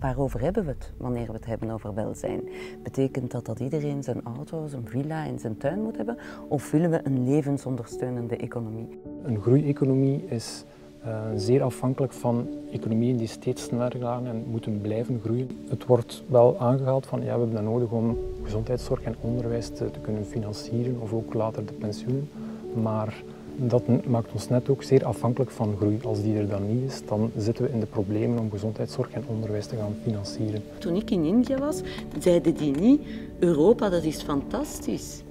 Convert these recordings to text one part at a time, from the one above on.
Waarover hebben we het wanneer we het hebben over welzijn? Betekent dat dat iedereen zijn auto, zijn villa en zijn tuin moet hebben? Of willen we een levensondersteunende economie? Een groeieconomie is uh, zeer afhankelijk van economieën die steeds sneller gaan en moeten blijven groeien. Het wordt wel aangehaald van ja, we hebben dat nodig om gezondheidszorg en onderwijs te, te kunnen financieren of ook later de pensioenen. Maar dat maakt ons net ook zeer afhankelijk van groei. Als die er dan niet is, dan zitten we in de problemen om gezondheidszorg en onderwijs te gaan financieren. Toen ik in India was, zeiden die niet, Europa dat is fantastisch.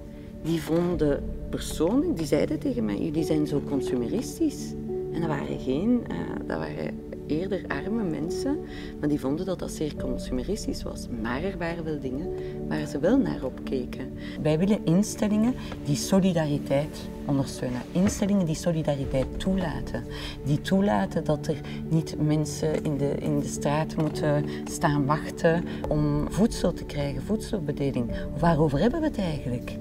Die vonden personen, die zeiden tegen mij, jullie zijn zo consumeristisch. En dat waren geen, uh, dat waren eerder arme mensen, maar die vonden dat dat zeer consumeristisch was. Maar er waren wel dingen waar ze wel naar opkeken. Wij willen instellingen die solidariteit ondersteunen. Instellingen die solidariteit toelaten. Die toelaten dat er niet mensen in de, in de straat moeten staan wachten om voedsel te krijgen, voedselbedeling. Waarover hebben we het eigenlijk?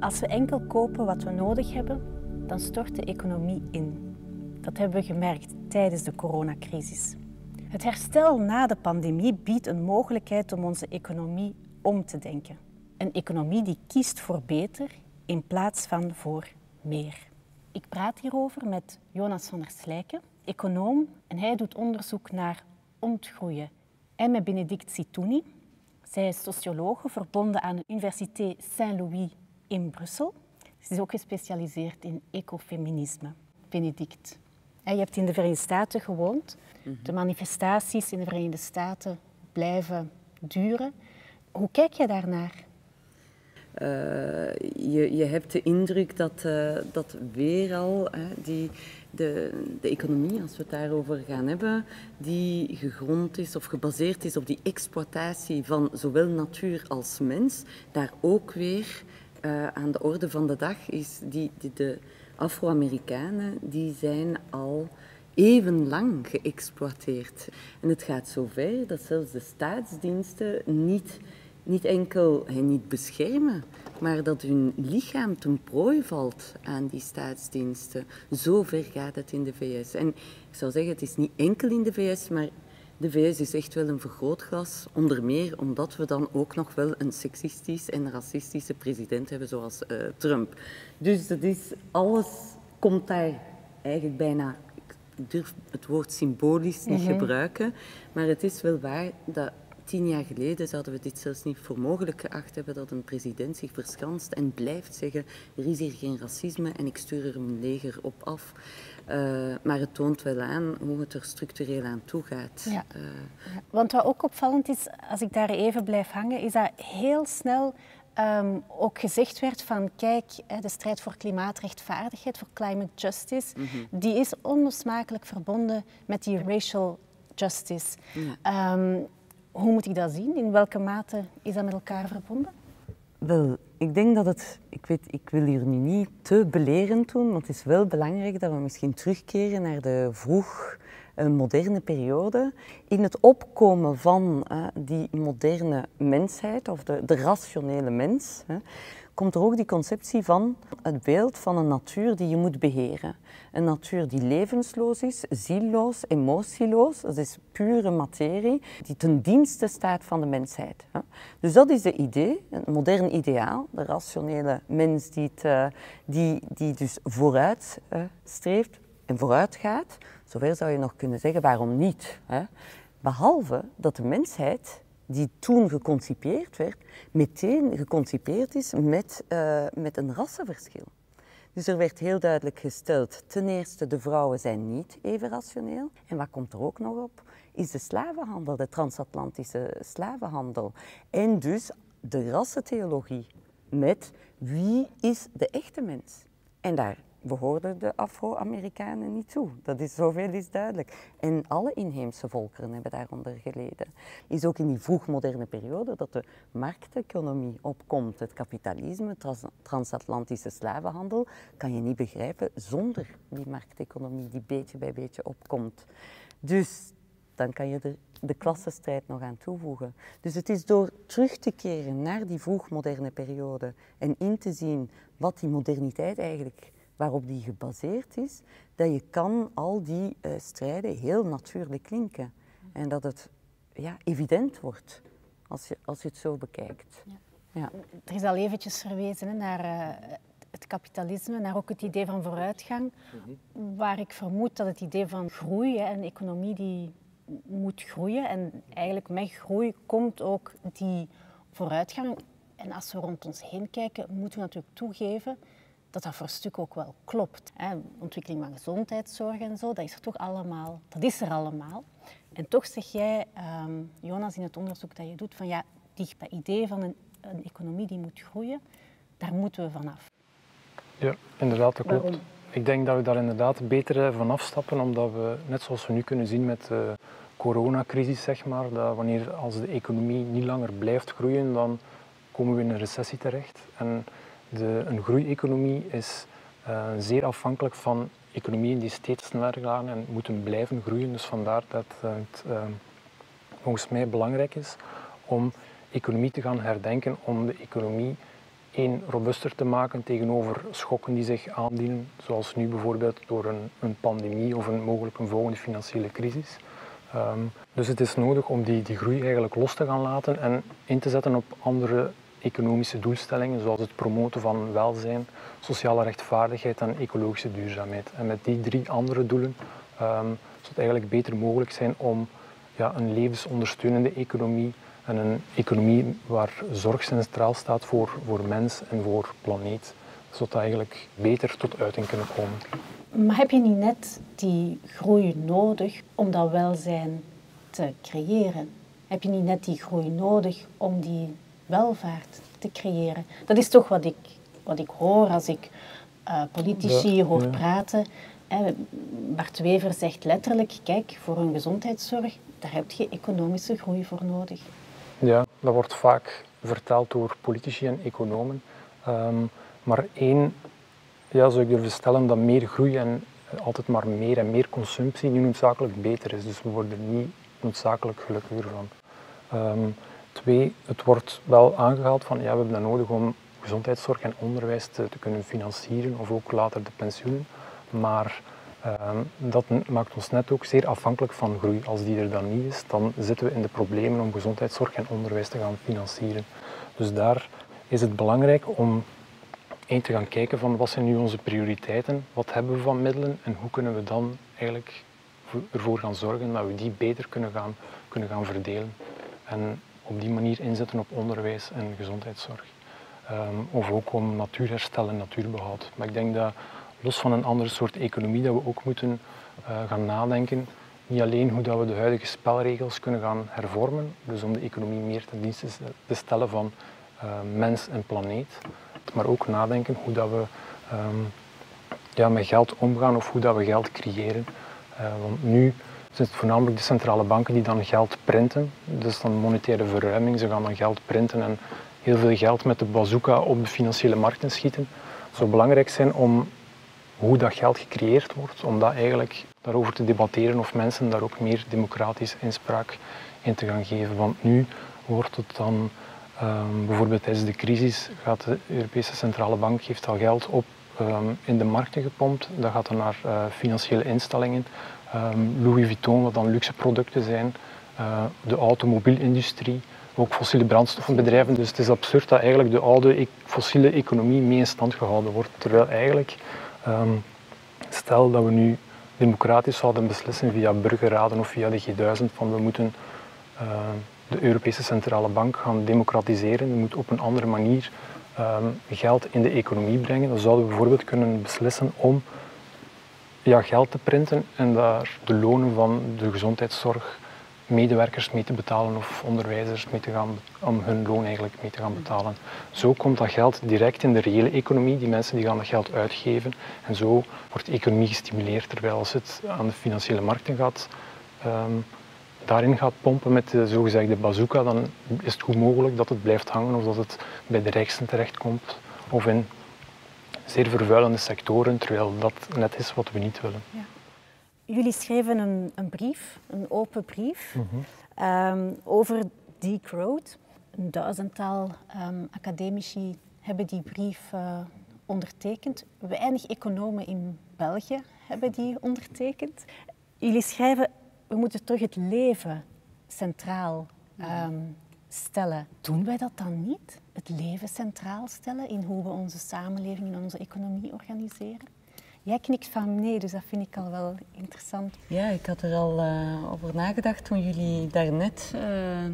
Als we enkel kopen wat we nodig hebben, dan stort de economie in. Dat hebben we gemerkt tijdens de coronacrisis. Het herstel na de pandemie biedt een mogelijkheid om onze economie om te denken. Een economie die kiest voor beter in plaats van voor meer. Ik praat hierover met Jonas van der Slijken, econoom, en hij doet onderzoek naar ontgroeien. En met Benedict Sitouni. Zij is sociologe verbonden aan de Universiteit Saint-Louis in Brussel. Ze is ook gespecialiseerd in ecofeminisme. Benedict, je hebt in de Verenigde Staten gewoond. Mhm. De manifestaties in de Verenigde Staten blijven duren. Hoe kijk je daarnaar? Uh, je, je hebt de indruk dat, uh, dat weer al hè, die, de, de economie, als we het daarover gaan hebben, die gegrond is of gebaseerd is op die exploitatie van zowel natuur als mens, daar ook weer uh, aan de orde van de dag is die, die de Afro-Amerikanen die zijn al even lang geëxploiteerd. En het gaat zover dat zelfs de staatsdiensten niet, niet enkel hen niet beschermen, maar dat hun lichaam ten prooi valt aan die staatsdiensten. Zo ver gaat het in de VS. En ik zou zeggen, het is niet enkel in de VS, maar de VS is echt wel een vergrootglas, onder meer omdat we dan ook nog wel een seksistisch en racistische president hebben zoals uh, Trump. Dus dat is, alles komt daar eigenlijk bijna, ik durf het woord symbolisch niet mm gebruiken, maar het is wel waar dat tien jaar geleden zouden we dit zelfs niet voor mogelijk geacht hebben dat een president zich verschanst en blijft zeggen er is hier geen racisme en ik stuur er een leger op af. Uh, maar het toont wel aan hoe het er structureel aan toe gaat. Ja. Uh, Want wat ook opvallend is, als ik daar even blijf hangen, is dat heel snel um, ook gezegd werd van kijk, de strijd voor klimaatrechtvaardigheid, voor climate justice, mm -hmm. die is onlosmakelijk verbonden met die racial justice. Ja. Um, hoe moet ik dat zien? In welke mate is dat met elkaar verbonden? Wel, ik denk dat het, ik, weet, ik wil hier nu niet te belerend doen, want het is wel belangrijk dat we misschien terugkeren naar de vroeg eh, moderne periode. In het opkomen van uh, die moderne mensheid, of de, de rationele mens, komt er ook die conceptie van het beeld van een natuur die je moet beheren. Een natuur die levensloos is, zielloos, emotieloos. Dat is pure materie die ten dienste staat van de mensheid. Dus dat is het idee, een modern ideaal. De rationele mens die, eh, die, die dus vooruit eh, streeft en vooruit gaat. Zover zou je nog kunnen zeggen, waarom niet? Behalve dat de mensheid die toen geconcipeerd werd, meteen geconcipeerd is met, uh, met een rassenverschil. Dus er werd heel duidelijk gesteld, ten eerste, de vrouwen zijn niet even rationeel. En wat komt er ook nog op? Is de slavenhandel, de transatlantische slavenhandel. En dus de rassentheologie met wie is de echte mens? En daar behoorden de Afro-Amerikanen niet toe. Dat is zoveel is duidelijk. En alle inheemse volkeren hebben daaronder geleden. Is ook in die vroegmoderne periode dat de markteconomie opkomt. Het kapitalisme, trans transatlantische slavenhandel, kan je niet begrijpen zonder die markteconomie die beetje bij beetje opkomt. Dus dan kan je er de klassenstrijd nog aan toevoegen. Dus het is door terug te keren naar die vroegmoderne periode en in te zien wat die moderniteit eigenlijk waarop die gebaseerd is, dat je kan al die uh, strijden heel natuurlijk linken. En dat het ja, evident wordt als je, als je het zo bekijkt. Ja. Ja. Er is al eventjes verwezen hè, naar uh, het kapitalisme, naar ook het idee van vooruitgang, waar ik vermoed dat het idee van groei, hè, een economie die moet groeien en eigenlijk met groei komt ook die vooruitgang. En als we rond ons heen kijken, moeten we natuurlijk toegeven dat dat voor een stuk ook wel klopt. Hè. Ontwikkeling van gezondheidszorg en zo, dat is er toch allemaal. Dat is er allemaal. En toch zeg jij, ehm, Jonas, in het onderzoek dat je doet, van ja, die idee van een, een economie die moet groeien, daar moeten we vanaf. Ja, inderdaad, dat klopt. Ik denk dat we daar inderdaad beter van afstappen, omdat we, net zoals we nu kunnen zien met de coronacrisis, zeg maar, dat wanneer als de economie niet langer blijft groeien, dan komen we in een recessie terecht. En de, een groeieconomie is uh, zeer afhankelijk van economieën die steeds sneller gaan en moeten blijven groeien. Dus vandaar dat het uh, volgens mij belangrijk is om economie te gaan herdenken, om de economie één, robuster te maken tegenover schokken die zich aandienen, zoals nu bijvoorbeeld door een, een pandemie of een mogelijk een volgende financiële crisis. Um, dus het is nodig om die, die groei eigenlijk los te gaan laten en in te zetten op andere economische doelstellingen, zoals het promoten van welzijn, sociale rechtvaardigheid en ecologische duurzaamheid. En met die drie andere doelen um, zou het eigenlijk beter mogelijk zijn om ja, een levensondersteunende economie en een economie waar zorg centraal staat voor, voor mens en voor planeet, zodat dat eigenlijk beter tot uiting kunnen komen. Maar heb je niet net die groei nodig om dat welzijn te creëren? Heb je niet net die groei nodig om die welvaart te creëren? Dat is toch wat ik, wat ik hoor als ik uh, politici hoor praten. Bart Wever zegt letterlijk, kijk, voor een gezondheidszorg, daar heb je economische groei voor nodig. Ja, dat wordt vaak verteld door politici en economen. Um, maar één, ja, zou ik durven stellen dat meer groei en altijd maar meer en meer consumptie niet noodzakelijk beter is. Dus we worden er niet noodzakelijk gelukkiger van. Um, twee, het wordt wel aangehaald van ja, we hebben dat nodig om gezondheidszorg en onderwijs te, kunnen financieren of ook later de pensioenen. Maar Ehm, dat maakt ons net ook zeer afhankelijk van groei. Als die er dan niet is, dan zitten we in de problemen om gezondheidszorg en onderwijs te gaan financieren. Dus daar is het belangrijk om één te gaan kijken van wat zijn nu onze prioriteiten, wat hebben we van middelen en hoe kunnen we dan eigenlijk ervoor gaan zorgen dat we die beter kunnen gaan, kunnen gaan verdelen. En op die manier inzetten op onderwijs en gezondheidszorg. Ehm, of ook om natuurherstel en natuurbehoud. Maar ik denk dat los van een andere soort economie, dat we ook moeten uh, gaan nadenken. Niet alleen hoe dat we de huidige spelregels kunnen gaan hervormen, dus om de economie meer ten dienste te stellen van uh, mens en planeet, maar ook nadenken hoe dat we um, ja, met geld omgaan of hoe dat we geld creëren. Uh, want nu het voornamelijk de centrale banken die dan geld printen, dus dan monetaire verruiming, ze gaan dan geld printen en heel veel geld met de bazooka op de financiële markten schieten. Het zou belangrijk zijn om hoe dat geld gecreëerd wordt, om dat eigenlijk daarover te debatteren of mensen daar ook meer democratische inspraak in te gaan geven. Want nu wordt het dan, um, bijvoorbeeld tijdens de crisis, gaat de Europese Centrale Bank heeft al geld op um, in de markten gepompt. Dat gaat dan naar uh, financiële instellingen. Um, Louis Vuitton, wat dan luxe producten zijn, uh, de automobielindustrie, ook fossiele brandstoffenbedrijven. Dus het is absurd dat eigenlijk de oude e fossiele economie mee in stand gehouden wordt. Terwijl eigenlijk Um, stel dat we nu democratisch zouden beslissen via burgerraden of via de G1000 van we moeten uh, de Europese Centrale Bank gaan democratiseren, we moeten op een andere manier geld in de economie brengen, dan zouden we bijvoorbeeld kunnen beslissen om ja, geld te printen en daar de lonen van de gezondheidszorg medewerkers mee te betalen of onderwijzers mee te gaan, om hun loon eigenlijk mee te gaan betalen. Zo komt dat geld direct in de reële economie, die mensen die gaan dat geld uitgeven en zo wordt de economie gestimuleerd, terwijl als het aan de financiële markten gaat, um, daarin gaat pompen met de zogezegde bazooka, dan is het goed mogelijk dat het blijft hangen of dat het bij de rijksten terechtkomt of in zeer vervuilende sectoren, terwijl dat net is wat we niet willen. Ja. Jullie schreven een, een brief, een open brief, mm um, over Degrowth. Een duizendtal um, academici hebben die brief uh, ondertekend. Weinig economen in België hebben die ondertekend. Jullie schrijven, we moeten terug het leven centraal ehm, stellen. Doen wij dat dan niet? Het leven centraal stellen in hoe we onze samenleving en onze economie organiseren? Jij knikt van nee, dus dat vind ik al wel interessant. Ja, ik had er al uh, over nagedacht toen jullie daarnet uh,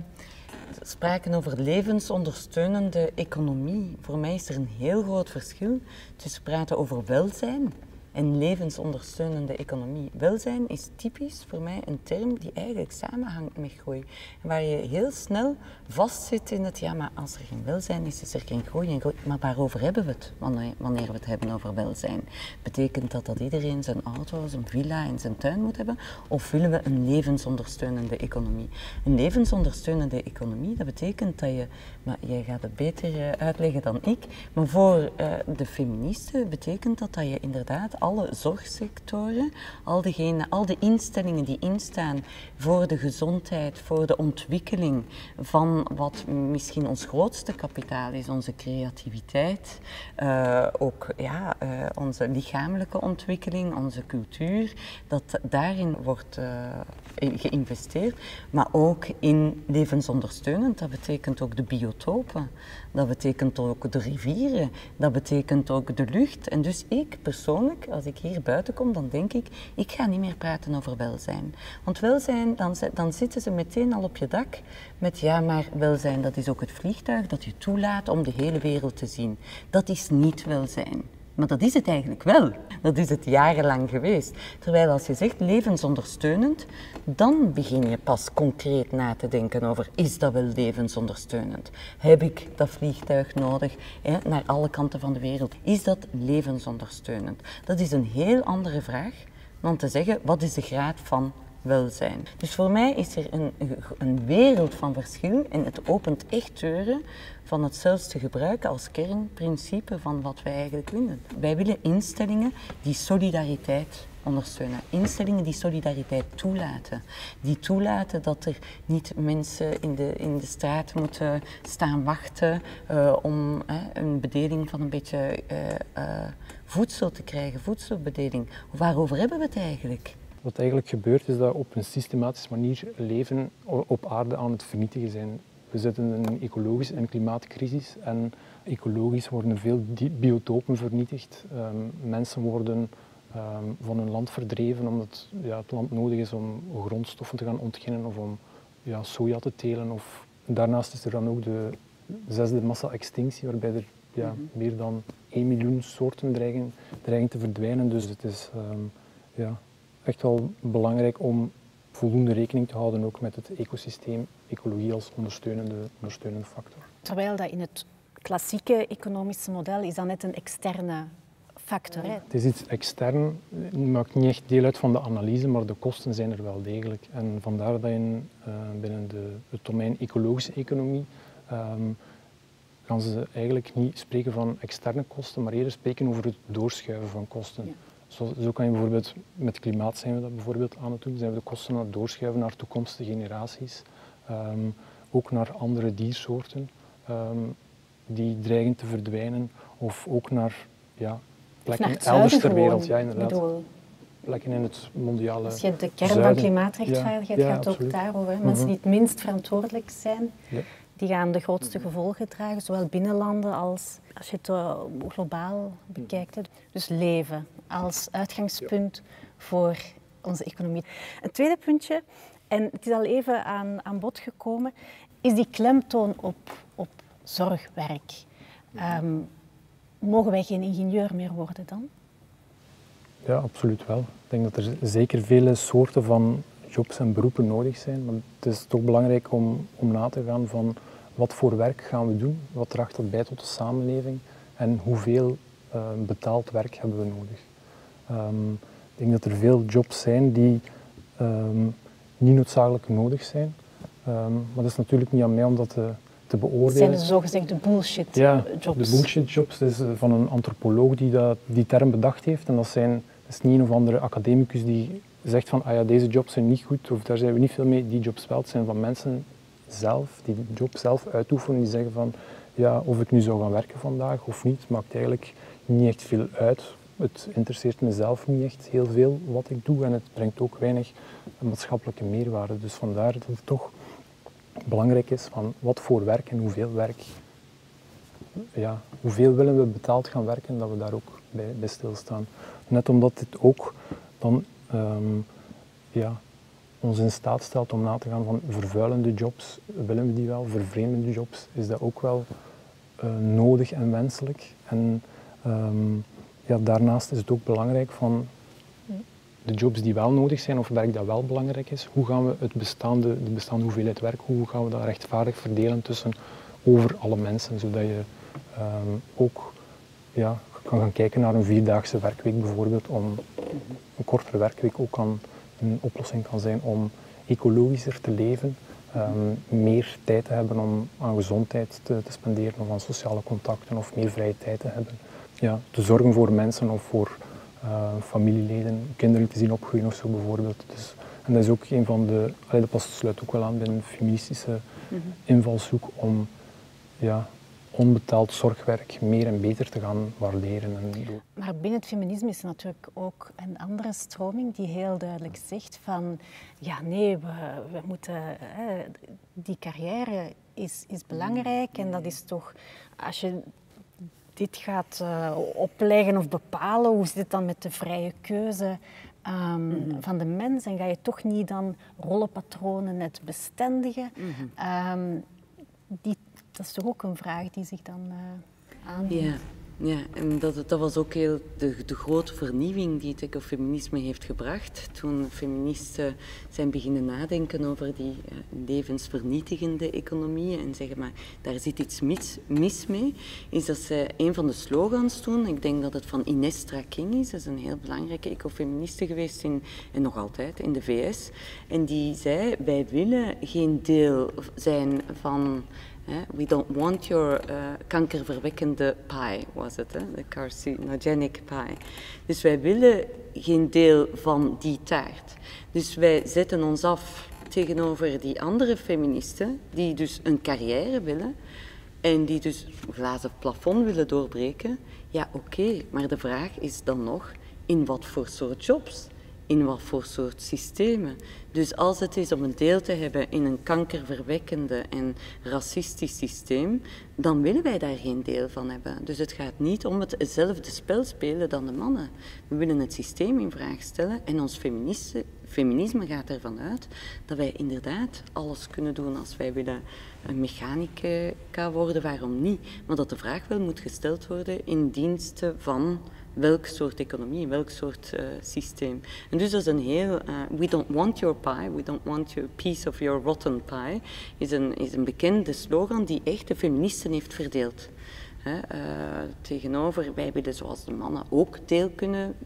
spraken over levensondersteunende economie. Voor mij is er een heel groot verschil tussen praten over welzijn en levensondersteunende economie. Welzijn is typisch voor mij een term die eigenlijk samenhangt met groei. waar je heel snel vastzit in het, ja, maar als er geen welzijn is, is er geen groei. En groei. Maar waarover hebben we het wanneer we het hebben over welzijn? Betekent dat dat iedereen zijn auto, zijn villa en zijn tuin moet hebben? Of willen we een levensondersteunende economie? Een levensondersteunende economie, dat betekent dat je, maar jij gaat het beter eh, uitleggen dan ik, maar voor uh, de feministen betekent dat dat je inderdaad alle zorgsectoren, al, degene, al de instellingen die instaan voor de gezondheid, voor de ontwikkeling van wat misschien ons grootste kapitaal is, onze creativiteit, uh, ook ja, uh, onze lichamelijke ontwikkeling, onze cultuur, dat daarin wordt uh, geïnvesteerd, maar ook in levensondersteunend, dat betekent ook de biotopen, dat betekent ook de rivieren, dat betekent ook de lucht. En dus ik persoonlijk, als ik hier buiten kom, dan denk ik, ik ga niet meer praten over welzijn. Want welzijn, dan, dan zitten ze meteen al op je dak met ja, maar welzijn, dat is ook het vliegtuig dat je toelaat om de hele wereld te zien. Dat is niet welzijn. Maar dat is het eigenlijk wel. Dat is het jarenlang geweest. Terwijl als je zegt levensondersteunend, dan begin je pas concreet na te denken over is dat wel levensondersteunend? Heb ik dat vliegtuig nodig hè, naar alle kanten van de wereld? Is dat levensondersteunend? Dat is een heel andere vraag dan te zeggen wat is de graad van Dus voor mij is er een, een wereld van verschil en het opent echt deuren van het zelfs te gebruiken als kernprincipe van wat wij eigenlijk willen. Wij willen instellingen die solidariteit ondersteunen. Instellingen die solidariteit toelaten. Die toelaten dat er niet mensen in de, in de straat moeten staan wachten uh, om een bedeling van een beetje uh, voedsel te krijgen, voedselbedeling. Waarover hebben we het eigenlijk? Wat eigenlijk gebeurt is dat op een systematische manier leven op aarde aan het vernietigen zijn. We zitten in een ecologische en klimaatcrisis en ecologisch worden veel biotopen vernietigd. Um, mensen worden um, van hun land verdreven omdat ja, het land nodig is om grondstoffen te gaan ontginnen of om ja, soja te telen. Of, daarnaast is er dan ook de zesde massa-extinctie waarbij er ja, mm -hmm. meer dan 1 miljoen soorten dreigen, dreigen te verdwijnen. Dus het is um, ja, echt wel belangrijk om voldoende rekening te houden ook met het ecosysteem, ecologie als ondersteunende, ondersteunende factor. Terwijl dat in het klassieke economische model is dat net een externe factor. Hè? Het is iets extern, het maakt niet echt deel uit van de analyse, maar de kosten zijn er wel degelijk. En vandaar dat je uh, binnen de, het domein ecologische economie um, gaan ze eigenlijk niet spreken van externe kosten, maar eerder spreken over het doorschuiven van kosten. Ja. Zo, zo, kan je bijvoorbeeld, met klimaat zijn we dat bijvoorbeeld aan het doen, zijn we de kosten aan het doorschuiven naar toekomstige generaties, um, ook naar andere diersoorten um, die dreigen te verdwijnen, of ook naar ja, plekken elders ter wereld. Ja, inderdaad. Bedoel, plekken in het mondiale Als je de kern zuiden. van klimaatrechtvaardigheid ja, ja, gaat absoluut. ook daarover. Mm -hmm. Mensen die het minst verantwoordelijk zijn, ja. Die gaan de grootste gevolgen dragen, zowel binnen landen als als je het uh, globaal bekijkt. Dus leven als uitgangspunt voor onze economie. Een tweede puntje, en het is al even aan, aan bod gekomen, is die klemtoon op, op zorgwerk. Um, mogen wij geen ingenieur meer worden dan? Ja, absoluut wel. Ik denk dat er zeker vele soorten van jobs en beroepen nodig zijn. Maar het is toch belangrijk om, om na te gaan van wat voor werk gaan we doen, wat draagt dat bij tot de samenleving en hoeveel uh, betaald werk hebben we nodig. Um, ik denk dat er veel jobs zijn die um, niet noodzakelijk nodig zijn. Um, maar dat is natuurlijk niet aan mij om dat te, te beoordelen. Het zijn de zogezegde bullshit ja, jobs. de bullshit jobs. Is eh, van een antropoloog die dat, die term bedacht heeft. En dat, zijn, dat is niet een of andere academicus die zegt van ah ja, deze jobs zijn niet goed of daar zijn we niet veel mee. Die jobs wel, het zijn van mensen zelf, die de job zelf uitoefenen, die zeggen van ja, of ik nu zou gaan werken vandaag of niet, maakt eigenlijk niet echt veel uit. Het interesseert mezelf niet echt heel veel wat ik doe en het brengt ook weinig maatschappelijke meerwaarde. Dus vandaar dat het toch belangrijk is van wat voor werk en hoeveel werk. Ja, hoeveel willen we betaald gaan werken, dat we daar ook bij, bij stilstaan. Net omdat dit ook dan ehm, ja, ons in staat stelt om na te gaan van vervuilende jobs, willen we die wel, vervreemdende jobs, is dat ook wel uh, nodig en wenselijk. En um, ja, daarnaast is het ook belangrijk van de jobs die wel nodig zijn of werk dat wel belangrijk is, hoe gaan we het bestaande, de bestaande hoeveelheid werk, hoe gaan we dat rechtvaardig verdelen tussen over alle mensen, zodat je um, ook ja, kan gaan kijken naar een vierdaagse werkweek bijvoorbeeld, om een kortere werkweek ook kan een oplossing kan zijn om ecologischer te leven, um, meer tijd te hebben om aan gezondheid te, te, spenderen of aan sociale contacten of meer vrije tijd te hebben. Ja, te zorgen voor mensen of voor uh, familieleden, kinderen te zien opgroeien of zo bijvoorbeeld. Dus, en dat is ook een van de, allee, dat past, sluit ook wel aan bij een feministische -hmm. invalshoek om ja, onbetaald zorgwerk meer en beter te gaan waarderen. En maar binnen het feminisme is er natuurlijk ook een andere stroming die heel duidelijk zegt van ja nee, we, we moeten, hè, die carrière is, is belangrijk en dat is toch, als je dit gaat uh, opleggen of bepalen, hoe zit het dan met de vrije keuze um, mm -hmm. van de mens en ga je toch niet dan rollenpatronen net bestendigen? Mm -hmm. um, die dat is toch ook een vraag die zich dan uh, aandient. Ja. Ja, en dat, dat was ook heel de, de grote vernieuwing die het ecofeminisme heeft gebracht. Toen feministen zijn beginnen nadenken over die uh, levensvernietigende economie en zeggen maar daar zit iets mis, mis mee, is dat ze een van de slogans toen, ik denk dat het van Inestra King is, dat is een heel belangrijke ecofeministe geweest in, en nog altijd in de VS, en die zei wij willen geen deel zijn van we don't want your uh, kankerverwekkende pie, was het, de carcinogenic pie. Dus wij willen geen deel van die taart. Dus wij zetten ons af tegenover die andere feministen, die dus een carrière willen en die dus glazen plafond willen doorbreken. Ja, oké, maar de vraag is dan nog, in wat voor soort jobs? In wat voor soort systemen. Dus als het is om een deel te hebben in een kankerverwekkende en racistisch systeem, dan willen wij daar geen deel van hebben. Dus het gaat niet om hetzelfde spel spelen dan de mannen. We willen het systeem in vraag stellen en ons feminisme gaat ervan uit dat wij inderdaad alles kunnen doen als wij willen een mechanica worden, waarom niet? Maar dat de vraag wel moet gesteld worden in diensten van welk soort economie, welk soort uh, systeem. En dus dat is een heel, uh, we don't want your pie, we don't want your piece of your rotten pie, is een, is een bekende slogan die echt de feministen heeft verdeeld. He, uh, tegenover, wij willen zoals de mannen ook deel kunnen,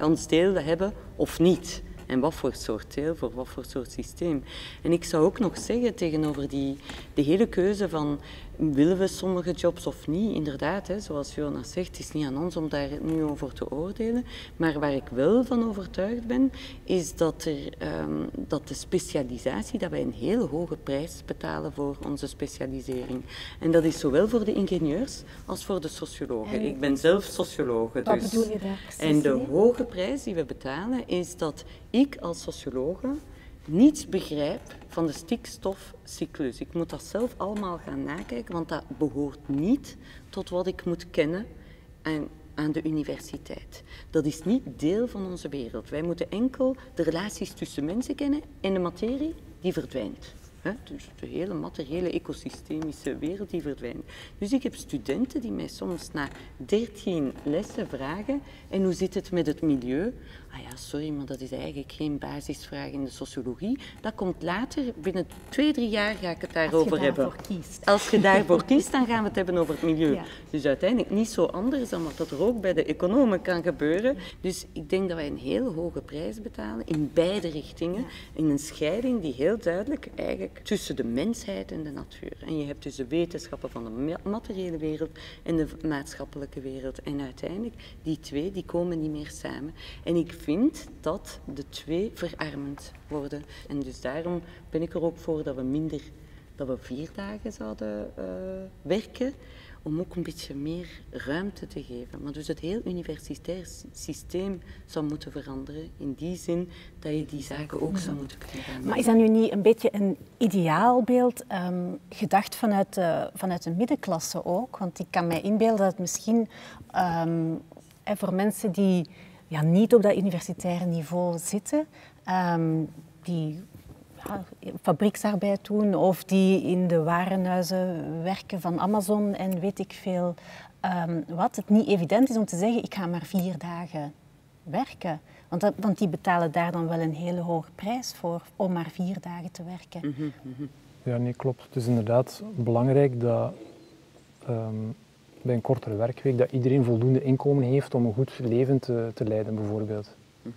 ons deel hebben of niet. En wat voor soort deel, voor wat voor soort systeem. En ik zou ook nog zeggen tegenover die, de hele keuze van willen we sommige jobs of niet? Inderdaad, hè, zoals Jonas zegt, het is niet aan ons om daar nu over te oordelen. Maar waar ik wel van overtuigd ben, is dat, er, um, dat de specialisatie, dat wij een heel hoge prijs betalen voor onze specialisering. En dat is zowel voor de ingenieurs als voor de sociologen. ik ben zelf sociologe. Dus. Wat bedoel je daar? En de hoge prijs die we betalen, is dat ik als sociologe niets begrijp van de stikstofcyclus. Ik moet dat zelf allemaal gaan nakijken, want dat behoort niet tot wat ik moet kennen aan, aan de universiteit. Dat is niet deel van onze wereld. Wij moeten enkel de relaties tussen mensen kennen en de materie die verdwijnt. Dus de hele materiële ecosystemische wereld die verdwijnt. Dus ik heb studenten die mij soms na 13 lessen vragen: en hoe zit het met het milieu? Ah ja, sorry, maar dat is eigenlijk geen basisvraag in de sociologie. Dat komt later, binnen twee, drie jaar ga ik het daarover hebben. Kiest. Als je daarvoor kiest, dan gaan we het hebben over het milieu. Ja. Dus uiteindelijk niet zo anders dan wat dat er ook bij de economen kan gebeuren. Dus ik denk dat wij een heel hoge prijs betalen in beide richtingen. Ja. In een scheiding die heel duidelijk eigenlijk tussen de mensheid en de natuur. En je hebt dus de wetenschappen van de materiële wereld en de maatschappelijke wereld. En uiteindelijk, die twee, die komen niet meer samen. En ik dat de twee verarmend worden. En dus daarom ben ik er ook voor dat we minder, dat we vier dagen zouden uh, werken om ook een beetje meer ruimte te geven. Maar dus het heel universitair systeem zou moeten veranderen, in die zin dat je die zaken ook zou moeten kunnen gaan Maar is dat nu niet een beetje een ideaalbeeld, um, gedacht vanuit de, vanuit de middenklasse ook? Want ik kan mij inbeelden dat het misschien um, voor mensen die ja, niet op dat universitaire niveau zitten, um, die ja, fabrieksarbeid doen of die in de warenhuizen werken van Amazon en weet ik veel um, wat, het niet evident is om te zeggen ik ga maar vier dagen werken. Want, dat, want die betalen daar dan wel een hele hoge prijs voor om maar vier dagen te werken. Mhm, mhm. Ja, nee, klopt. Het is inderdaad belangrijk dat um, bij een kortere werkweek dat iedereen voldoende inkomen heeft om een goed leven te, te leiden, bijvoorbeeld. Mhm.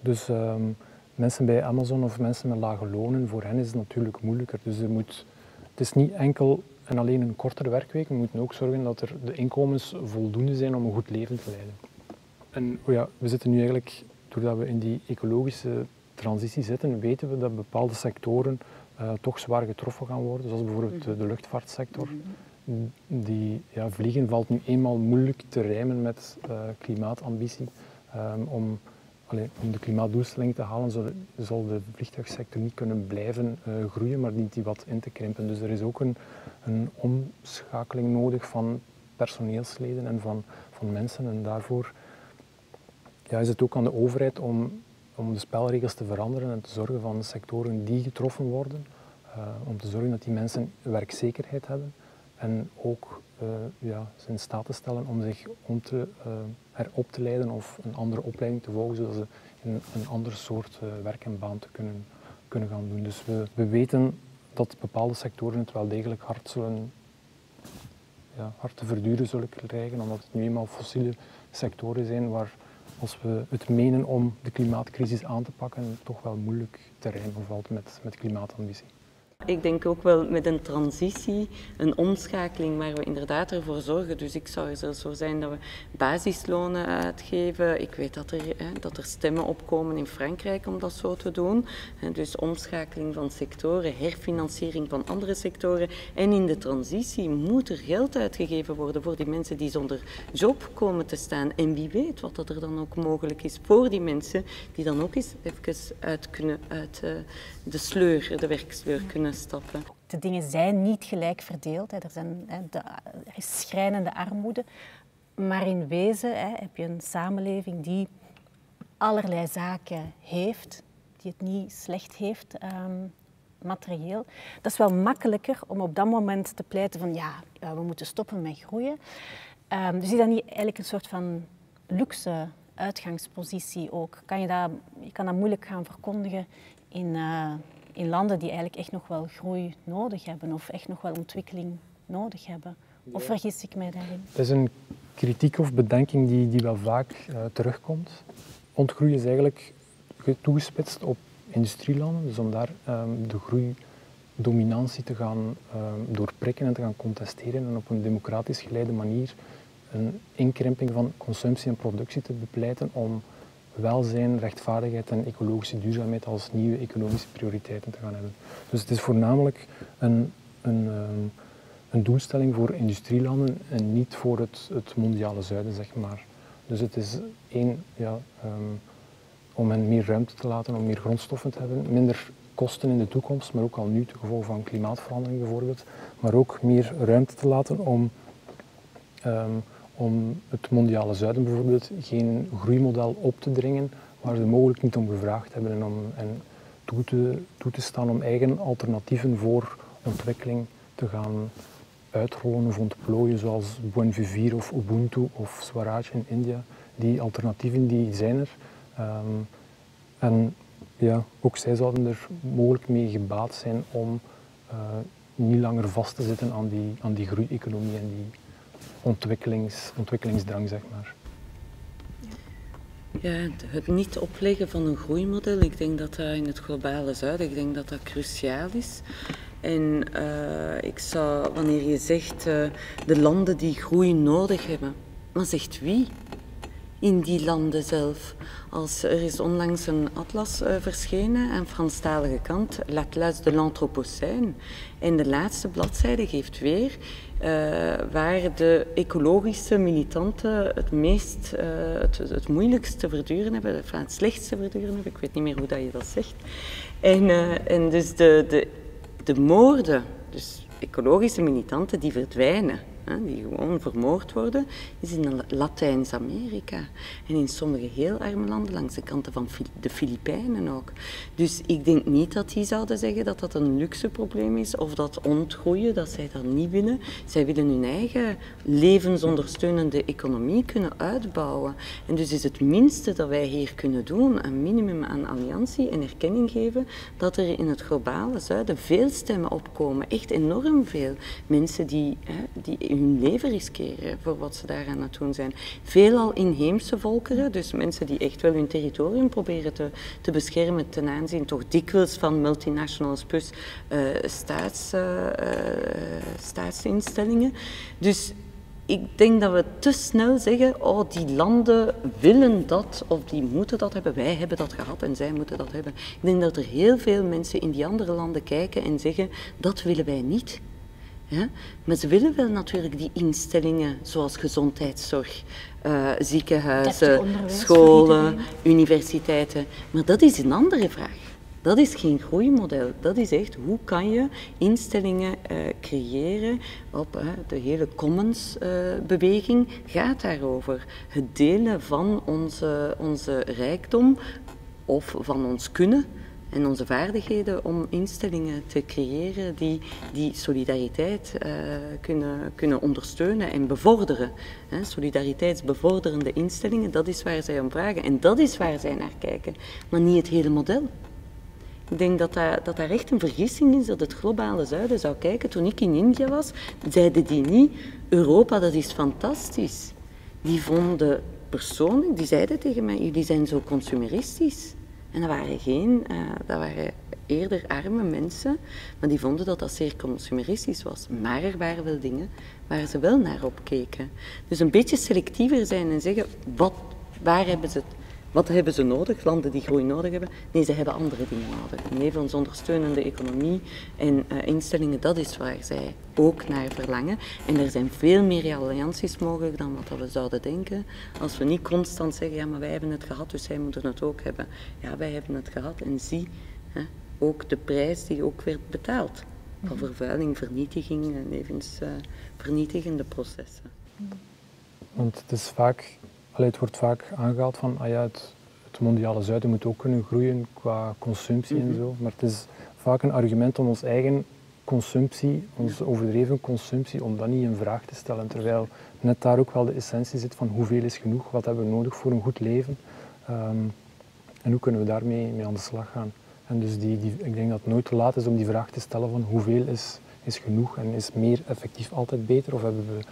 Dus um, mensen bij Amazon of mensen met lage lonen, voor hen is het natuurlijk moeilijker. Dus er moet, het is niet enkel en alleen een kortere werkweek, we moeten ook zorgen dat er de inkomens voldoende zijn om een goed leven te leiden. En oh ja, we zitten nu eigenlijk, doordat we in die ecologische transitie zitten, weten we dat bepaalde sectoren uh, toch zwaar getroffen gaan worden, zoals bijvoorbeeld de, de luchtvaartsector. Die, ja, vliegen valt nu eenmaal moeilijk te rijmen met uh, klimaatambitie. Um, om om de klimaatdoelstelling te halen, zal, de vliegtuigsector niet kunnen blijven uh, groeien, maar dient die wat in te krimpen. Dus er is ook een, een omschakeling nodig van personeelsleden en van, van mensen. En daarvoor ja, is het ook aan de overheid om, om de spelregels te veranderen en te zorgen van sectoren die getroffen worden, uh, om te zorgen dat die mensen werkzekerheid hebben en ook uh, ja, ze in staat te stellen om zich om te, uh, herop te leiden of een andere opleiding te volgen, zodat ze in een andere soort uh, werk en baan te kunnen, kunnen gaan doen. Dus we, we weten dat bepaalde sectoren het wel degelijk hard, zullen, ja, hard te verduren zullen krijgen, omdat het nu eenmaal fossiele sectoren zijn waar als we het menen om de klimaatcrisis aan te pakken, toch wel moeilijk terrein valt met, met klimaatambitie. Ik denk ook wel met een transitie, een omschakeling waar we inderdaad ervoor zorgen. Dus ik zou er zelfs voor zijn dat we basislonen uitgeven. Ik weet dat er, hè, dat er stemmen opkomen in Frankrijk om dat zo te doen. Dus omschakeling van sectoren, herfinanciering van andere sectoren. En in de transitie moet er geld uitgegeven worden voor die mensen die zonder job komen te staan. En wie weet wat er dan ook mogelijk is voor die mensen die dan ook eens even uit kunnen uit eh, de sleur, de werksleur kunnen stappen. De dingen zijn niet gelijk verdeeld. Er, zijn, er is schrijnende armoede. Maar in wezen heb je een samenleving die allerlei zaken heeft, die het niet slecht heeft ehm, materieel. Dat is wel makkelijker om op dat moment te pleiten van ja, we moeten stoppen met groeien. Um, dus is dat niet eigenlijk een soort van luxe uitgangspositie ook? Kan je, dat, je kan dat moeilijk gaan verkondigen in, uh, in landen die eigenlijk echt nog wel groei nodig hebben of echt nog wel ontwikkeling nodig hebben. Of vergis ik mij daarin? Dat is een kritiek of bedenking die, die wel vaak uh, terugkomt. Ontgroei is eigenlijk toegespitst op industrielanden, dus om daar um, de groeidominantie te gaan um, doorprikken en te gaan contesteren en op een democratisch geleide manier een inkrimping van consumptie en productie te bepleiten om welzijn, rechtvaardigheid en ecologische duurzaamheid als nieuwe economische prioriteiten te gaan hebben. Dus het is voornamelijk een, een, ehm, een doelstelling voor industrielanden en niet voor het, het mondiale zuiden, zeg maar. Dus het is één, ja, um, om hen meer ruimte te laten, om meer grondstoffen te hebben, minder kosten in de toekomst, maar ook al nu, ten gevolge van klimaatverandering bijvoorbeeld, maar ook meer ruimte te laten om um, om het mondiale zuiden bijvoorbeeld geen groeimodel op te dringen waar ze mogelijk niet om gevraagd hebben en, om, en toe, te, toe te staan om eigen alternatieven voor ontwikkeling te gaan uitrollen of ontplooien, zoals Buen Vivir of Ubuntu of Swaraj in India. Die alternatieven die zijn er. Um, en ja, ook zij zouden er mogelijk mee gebaat zijn om uh, niet langer vast te zitten aan die, aan die groeieconomie en die ontwikkelings, ontwikkelingsdrang, zeg maar. Ja, het niet opleggen van een groeimodel, ik denk dat dat in het globale zuiden, ik denk dat dat cruciaal is. En uh, ik zou, wanneer je zegt uh, de landen die groei nodig hebben, maar zegt wie? in die landen zelf. Als, er is onlangs een atlas uh, verschenen aan Franstalige kant, l'Atlas de l'Anthropocène. En de laatste bladzijde geeft weer waar de ecologische militanten het meest, het, het moeilijkste verduren hebben, enfin, het slechtste verduren hebben. Ik weet niet meer hoe dat je dat zegt. En, en dus de, de, de moorden, dus ecologische militanten, die verdwijnen die gewoon vermoord worden, is in Latijns-Amerika. En in sommige heel arme landen, langs de kanten van de Filipijnen ook. Dus ik denk niet dat die zouden zeggen dat dat een luxe probleem is of dat ontgroeien, dat zij dat niet willen. Zij willen hun eigen levensondersteunende economie kunnen uitbouwen. En dus is het minste dat wij hier kunnen doen, een minimum aan alliantie en erkenning geven, dat er in het globale zuiden veel stemmen opkomen. Echt enorm veel mensen die, die hun leven riskeren voor wat ze daar aan het doen zijn. Veelal inheemse volkeren, dus mensen die echt wel hun territorium proberen te, te beschermen ten aanzien toch dikwijls van multinationals plus uh, staats, uh, staatsinstellingen. Dus ik denk dat we te snel zeggen, oh die landen willen dat of die moeten dat hebben. Wij hebben dat gehad en zij moeten dat hebben. Ik denk dat er heel veel mensen in die andere landen kijken en zeggen, dat willen wij niet. Ja? Maar ze willen wel natuurlijk die instellingen zoals gezondheidszorg, uh, ziekenhuizen, scholen, universiteiten. Maar dat is een andere vraag. Dat is geen groeimodel. Dat is echt hoe kan je instellingen uh, creëren op uh, de hele commons-beweging gaat daarover. Het delen van onze, onze rijkdom of van ons kunnen en onze vaardigheden om instellingen te creëren die die solidariteit uh, kunnen, kunnen ondersteunen en bevorderen. He, solidariteitsbevorderende instellingen, dat is waar zij om vragen en dat is waar zij naar kijken, maar niet het hele model. Ik denk dat, dat, dat daar echt een vergissing is dat het globale zuiden zou kijken. Toen ik in India was, zeiden die niet, Europa dat is fantastisch. Die vonden persoonlijk, die zeiden tegen mij, jullie zijn zo consumeristisch. En dat waren geen, uh, dat waren eerder arme mensen, maar die vonden dat dat zeer consumeristisch was. Maar er waren wel dingen waar ze wel naar opkeken. Dus een beetje selectiever zijn en zeggen, wat, waar hebben ze het wat hebben ze nodig, landen die groei nodig hebben? Nee, ze hebben andere dingen nodig. Nevens ondersteunende economie en uh, instellingen, dat is waar zij ook naar verlangen. En er zijn veel meer allianties mogelijk dan wat we zouden denken. Als we niet constant zeggen, ja, maar wij hebben het gehad, dus zij moeten het ook hebben. Ja, wij hebben het gehad en zie hè, ook de prijs die ook werd betaald. Van mhm. vervuiling, vernietiging en nevens uh, vernietigende processen. Want het is vaak het wordt vaak aangehaald van ah ja, het, het, mondiale zuiden moet ook kunnen groeien qua consumptie en mhm. zo. Maar het is vaak een argument om ons eigen consumptie, onze overdreven consumptie, om dat niet in vraag te stellen. Terwijl net daar ook wel de essentie zit van hoeveel is genoeg, wat hebben we nodig voor een goed leven ehm, en hoe kunnen we daarmee mee aan de slag gaan. En dus die, die, ik denk dat het nooit te laat is om die vraag te stellen van hoeveel is, is genoeg en is meer effectief altijd beter of hebben we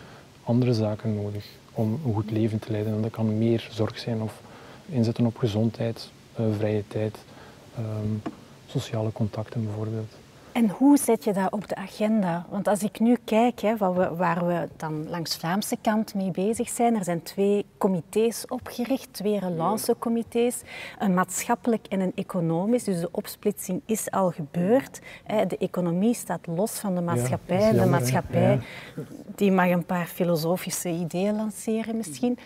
andere zaken nodig om een goed leven te leiden. En dat kan meer zorg zijn of inzetten op gezondheid, uh, vrije tijd, um, sociale contacten bijvoorbeeld. En hoe zet je dat op de agenda? Want als ik nu kijk hè, waar, we, waar we dan langs Vlaamse kant mee bezig zijn, er zijn twee comité's opgericht, twee relance-comité's, een maatschappelijk en een economisch. Dus de opsplitsing is al gebeurd. De economie staat los van de maatschappij. de maatschappij die mag een paar filosofische ideeën lanceren misschien.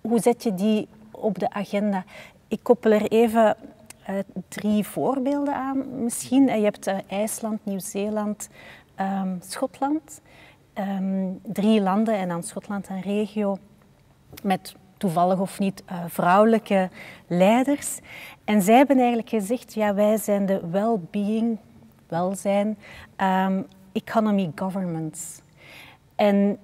Hoe zet je die op de agenda? Ik koppel er even drie voorbeelden aan misschien. je hebt uh, IJsland, Nieuw-Zeeland, um, Schotland. Um, drie landen en dan Schotland een regio met toevallig of niet uh, vrouwelijke leiders. En zij hebben eigenlijk gezegd, ja, wij zijn de well-being, welzijn, um, economy governments. En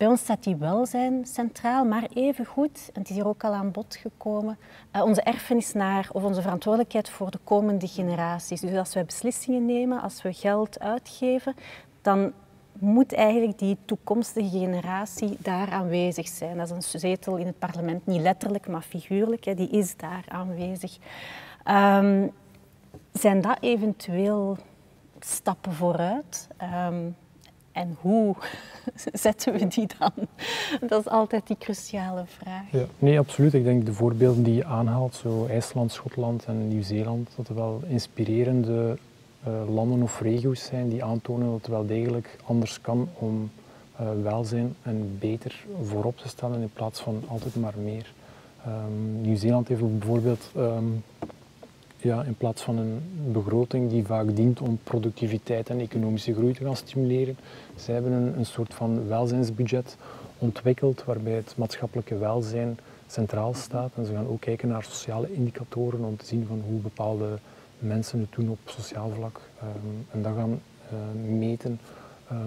bij ons staat die welzijn centraal, maar evengoed, en het is hier ook al aan bod gekomen, uh, onze erfenis naar, of onze verantwoordelijkheid voor de komende generaties. Dus als wij beslissingen nemen, als we geld uitgeven, dan moet eigenlijk die toekomstige generatie daar aanwezig zijn. Dat is een zetel in het parlement, niet letterlijk, maar figuurlijk, die is daar aanwezig. Um, zijn dat eventueel stappen vooruit? Um, en hoe zetten we die dan? Dat is altijd die cruciale vraag. Ja, nee, absoluut. Ik denk de voorbeelden die je aanhaalt, zo IJsland, Schotland en Nieuw-Zeeland, dat er wel inspirerende landen of regio's zijn die aantonen dat het wel degelijk anders kan om welzijn en beter voorop te stellen in plaats van altijd maar meer. Um, Nieuw-Zeeland heeft bijvoorbeeld ehm, ja, in plaats van een begroting die vaak dient om productiviteit en economische groei te gaan stimuleren, zij hebben een, een soort van welzijnsbudget ontwikkeld waarbij het maatschappelijke welzijn centraal staat. En ze gaan ook kijken naar sociale indicatoren om te zien van hoe bepaalde mensen het doen op sociaal vlak. Um, en dat gaan uh, meten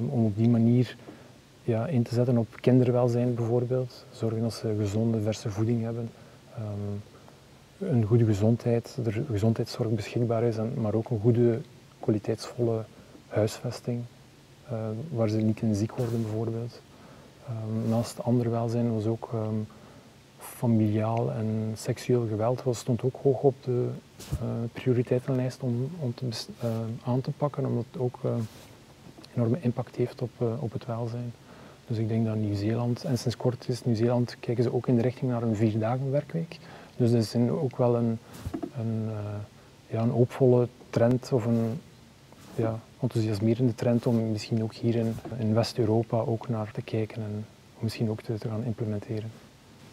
om op die manier ja, in te zetten op kinderwelzijn bijvoorbeeld. Zorgen dat ze gezonde, verse voeding hebben. Een goede gezondheid, er gezondheidszorg beschikbaar is, maar ook een goede, kwaliteitsvolle huisvesting, uh, waar ze niet in ziek worden bijvoorbeeld. Um, naast ander welzijn was ook um, familiaal en seksueel geweld was, stond ook hoog op de uh, prioriteitenlijst om, om te, uh, aan te pakken, omdat het ook enorme impact heeft op, op het welzijn. Dus ik denk dat Nieuw-Zeeland, en sinds kort is Nieuw-Zeeland, kijken ze ook in de richting naar een vier dagen werkweek. Dus dat is ook wel een, een, uh, ja, een hoopvolle trend of een ja, enthousiasmerende trend om misschien ook hier in, West-Europa ook naar te kijken en misschien ook te, gaan implementeren.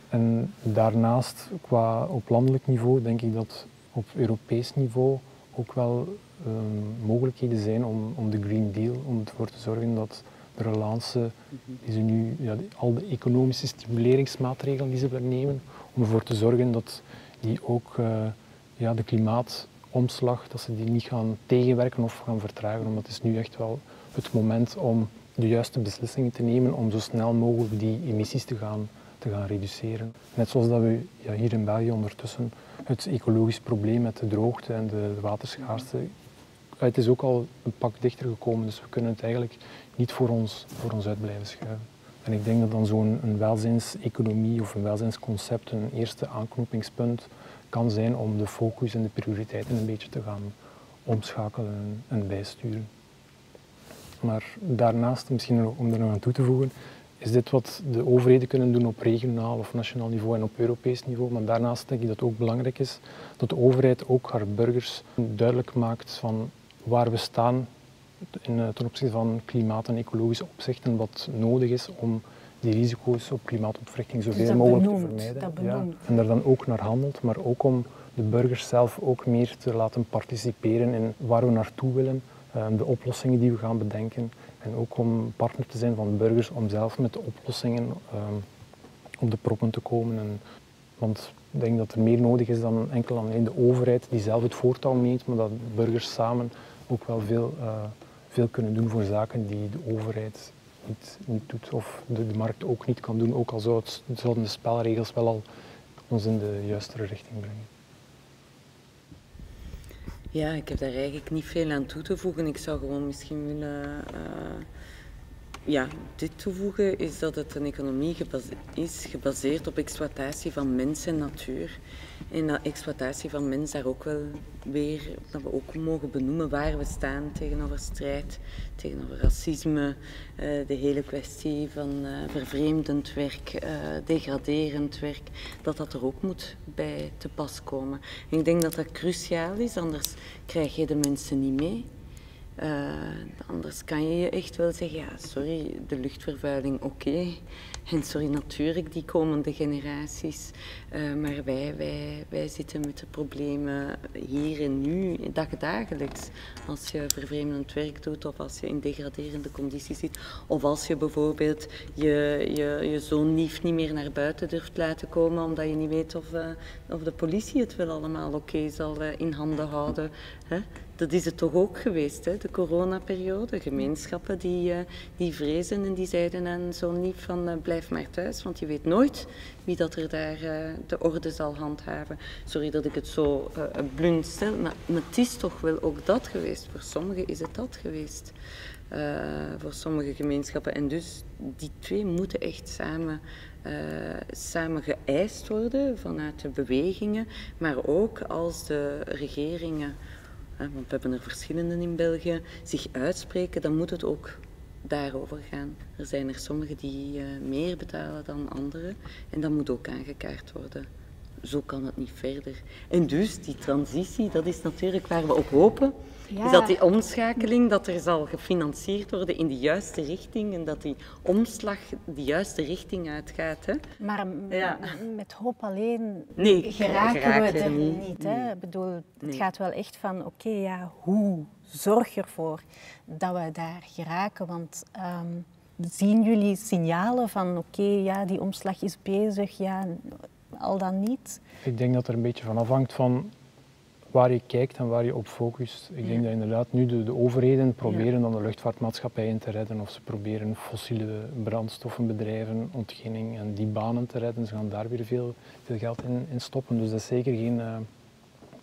En daarnaast, qua op landelijk niveau, denk ik dat op Europees niveau ook wel um, mogelijkheden zijn om, om de Green Deal, om ervoor te zorgen dat de relance, die ze nu, ja, al de economische stimuleringsmaatregelen die ze nemen, om ervoor te zorgen dat die ook uh, ja, de klimaatomslag, dat ze die niet gaan tegenwerken of gaan vertragen. Omdat het is nu echt wel het moment om de juiste beslissingen te nemen om zo snel mogelijk die emissies te gaan, te gaan reduceren. Net zoals dat we ja, hier in België ondertussen het ecologisch probleem met de droogte en de, de waterschaarste het is ook al een pak dichter gekomen, dus we kunnen het eigenlijk niet voor ons, voor ons uit blijven schuiven. En ik denk dat dan zo'n welzijnseconomie of een welzijnsconcept een eerste aanknopingspunt kan zijn om de focus en de prioriteiten een beetje te gaan omschakelen en bijsturen. Maar daarnaast, misschien om er nog aan toe te voegen, is dit wat de overheden kunnen doen op regionaal of nationaal niveau en op Europees niveau. Maar daarnaast denk ik dat het ook belangrijk is dat de overheid ook haar burgers duidelijk maakt van waar we staan in, eh, ten opzichte van klimaat- en ecologische opzichten, wat nodig is om die risico's op klimaatopvrechting zoveel dus mogelijk te vermijden. Ja. En daar dan ook naar handelt, maar ook om de burgers zelf ook meer te laten participeren in waar we naartoe willen, eh, de oplossingen die we gaan bedenken. En ook om partner te zijn van burgers om zelf met de oplossingen um, op de proppen te komen. En, want ik denk dat er meer nodig is dan enkel alleen de overheid die zelf het voortouw neemt, maar dat burgers samen ook wel veel, uh, veel kunnen doen voor zaken die de overheid niet, niet doet of de, markt ook niet kan doen, ook al zou het, zouden de spelregels wel al ons in de juiste richting brengen. Ja, ik heb daar eigenlijk niet veel aan toe te voegen. Ik zou gewoon misschien willen uh, ja, dit toevoegen, is dat het een economie is gebaseerd op exploitatie van mens en natuur. En dat exploitatie van mens daar ook wel weer, dat we ook mogen benoemen waar we staan tegenover strijd, tegenover racisme, uh, de hele kwestie van uh, vervreemdend werk, uh, degraderend werk, dat dat er ook moet bij te pas komen. En ik denk dat dat cruciaal is, anders krijg je de mensen niet mee. Uh, anders kan je je echt wel zeggen, ja, sorry, de luchtvervuiling, oké. En sorry, natuurlijk, die komende generaties. Uh, maar wij, wij, wij zitten met de problemen hier en nu, dagdagelijks. Als je vervreemdend werk doet, of als je in degraderende condities zit, of als je bijvoorbeeld je, je, je zoon niet meer naar buiten durft laten komen, omdat je niet weet of, uh, of de politie het wel allemaal oké okay zal in handen houden. Hè? Dat is het toch ook geweest, hè? de coronaperiode. Gemeenschappen die, uh, die vrezen en die zeiden aan zo'n lief van uh, blijf maar thuis, want je weet nooit wie dat er daar uh, de orde zal handhaven. Sorry dat ik het zo blunt stel, maar, maar, het is toch wel ook dat geweest. Voor sommigen is het dat geweest. voor sommige gemeenschappen. En dus die twee moeten echt samen, samen geëist worden vanuit de bewegingen, maar ook als de regeringen want we hebben er verschillende in België, zich uitspreken, dan moet het ook daarover gaan. Er zijn er sommigen die uh, meer betalen dan anderen en dat moet ook aangekaart worden. Zo kan het niet verder. En dus die transitie, dat is natuurlijk waar we op hopen. Is dat die omschakeling, dat er zal gefinancierd worden in de juiste richting en dat die omslag de juiste richting uitgaat. Hè? Maar met hoop alleen nee, geraken, we er niet. hè? Ik bedoel, het gaat wel echt van, oké, ja, hoe zorg ervoor dat we daar geraken? Want um, zien jullie signalen van, oké, ja, die omslag is bezig, ja, al dan niet? Ik denk dat er een beetje van afhangt van waar je kijkt en waar je op focust. Ik denk dat inderdaad nu de, de overheden proberen dan de luchtvaartmaatschappijen te redden of ze proberen fossiele brandstoffenbedrijven, ontginning en die banen te redden. Ze gaan daar weer veel, veel geld in, in stoppen. Dus dat is zeker geen, uh,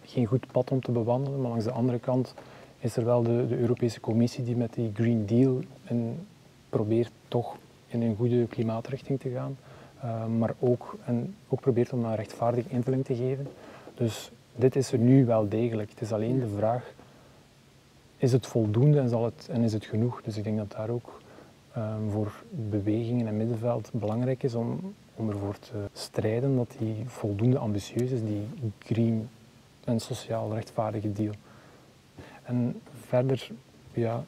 geen goed pad om te bewandelen. Maar langs de andere kant is er wel de, de Europese Commissie die met die Green Deal en probeert toch in een goede klimaatrichting te gaan. Uh, maar ook, en ook probeert om een rechtvaardige invulling te geven. Dus dit is er nu wel degelijk. Het is alleen de vraag, is het voldoende en, zal het, en is het genoeg? Dus ik denk dat daar ook um, voor bewegingen en middenveld belangrijk is om, om ervoor te strijden dat die voldoende ambitieus is, die green en sociaal rechtvaardige deal. En verder ja,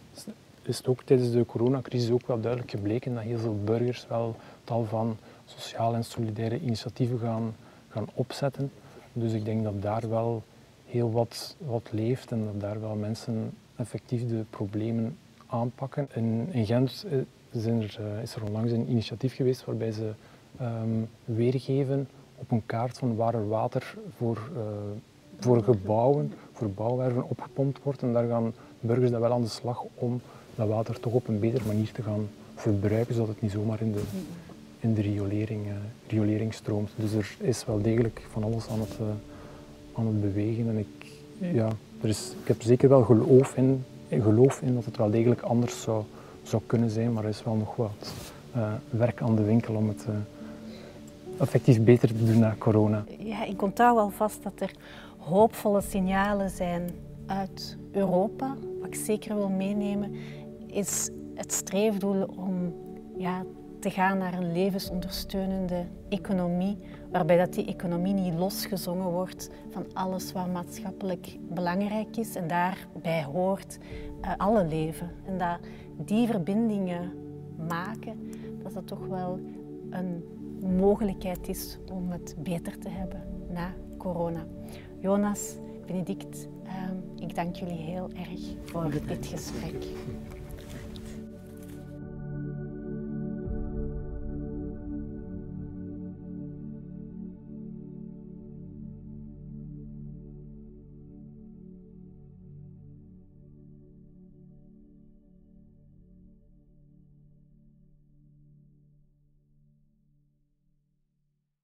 is het ook tijdens de coronacrisis ook wel duidelijk gebleken dat heel veel burgers wel tal van sociale en solidaire initiatieven gaan, gaan opzetten. Dus ik denk dat daar wel heel wat, wat leeft en dat daar wel mensen effectief de problemen aanpakken. In, Gent eh, eh, is er onlangs een initiatief geweest waarbij ze um, weergeven op een kaart van waar er water voor, uh, voor gebouwen, voor bouwwerven opgepompt wordt. En daar gaan burgers dan wel aan de slag om dat water toch op een betere manier te gaan verbruiken, zodat het niet zomaar in de, in de riolering, uh, riolering stroomt. Dus er is wel degelijk van alles aan het, uh, aan het bewegen. En ik, ja, er is, ik heb zeker wel geloof in, geloof in dat het wel degelijk anders zou, zou kunnen zijn, maar er is wel nog wat uh, werk aan de winkel om het effectief beter te doen na corona. Ja, ik onthoud wel vast dat er hoopvolle signalen zijn uit Europa. Wat ik zeker wil meenemen is het streefdoel om ja, te gaan naar een levensondersteunende economie, waarbij dat die economie niet losgezongen wordt van alles wat maatschappelijk belangrijk is en daarbij hoort uh, alle leven. En dat die verbindingen maken, dat dat toch wel een mogelijkheid is om het beter te hebben na corona. Jonas, Benedict, uh, ik dank jullie heel erg voor dit gesprek.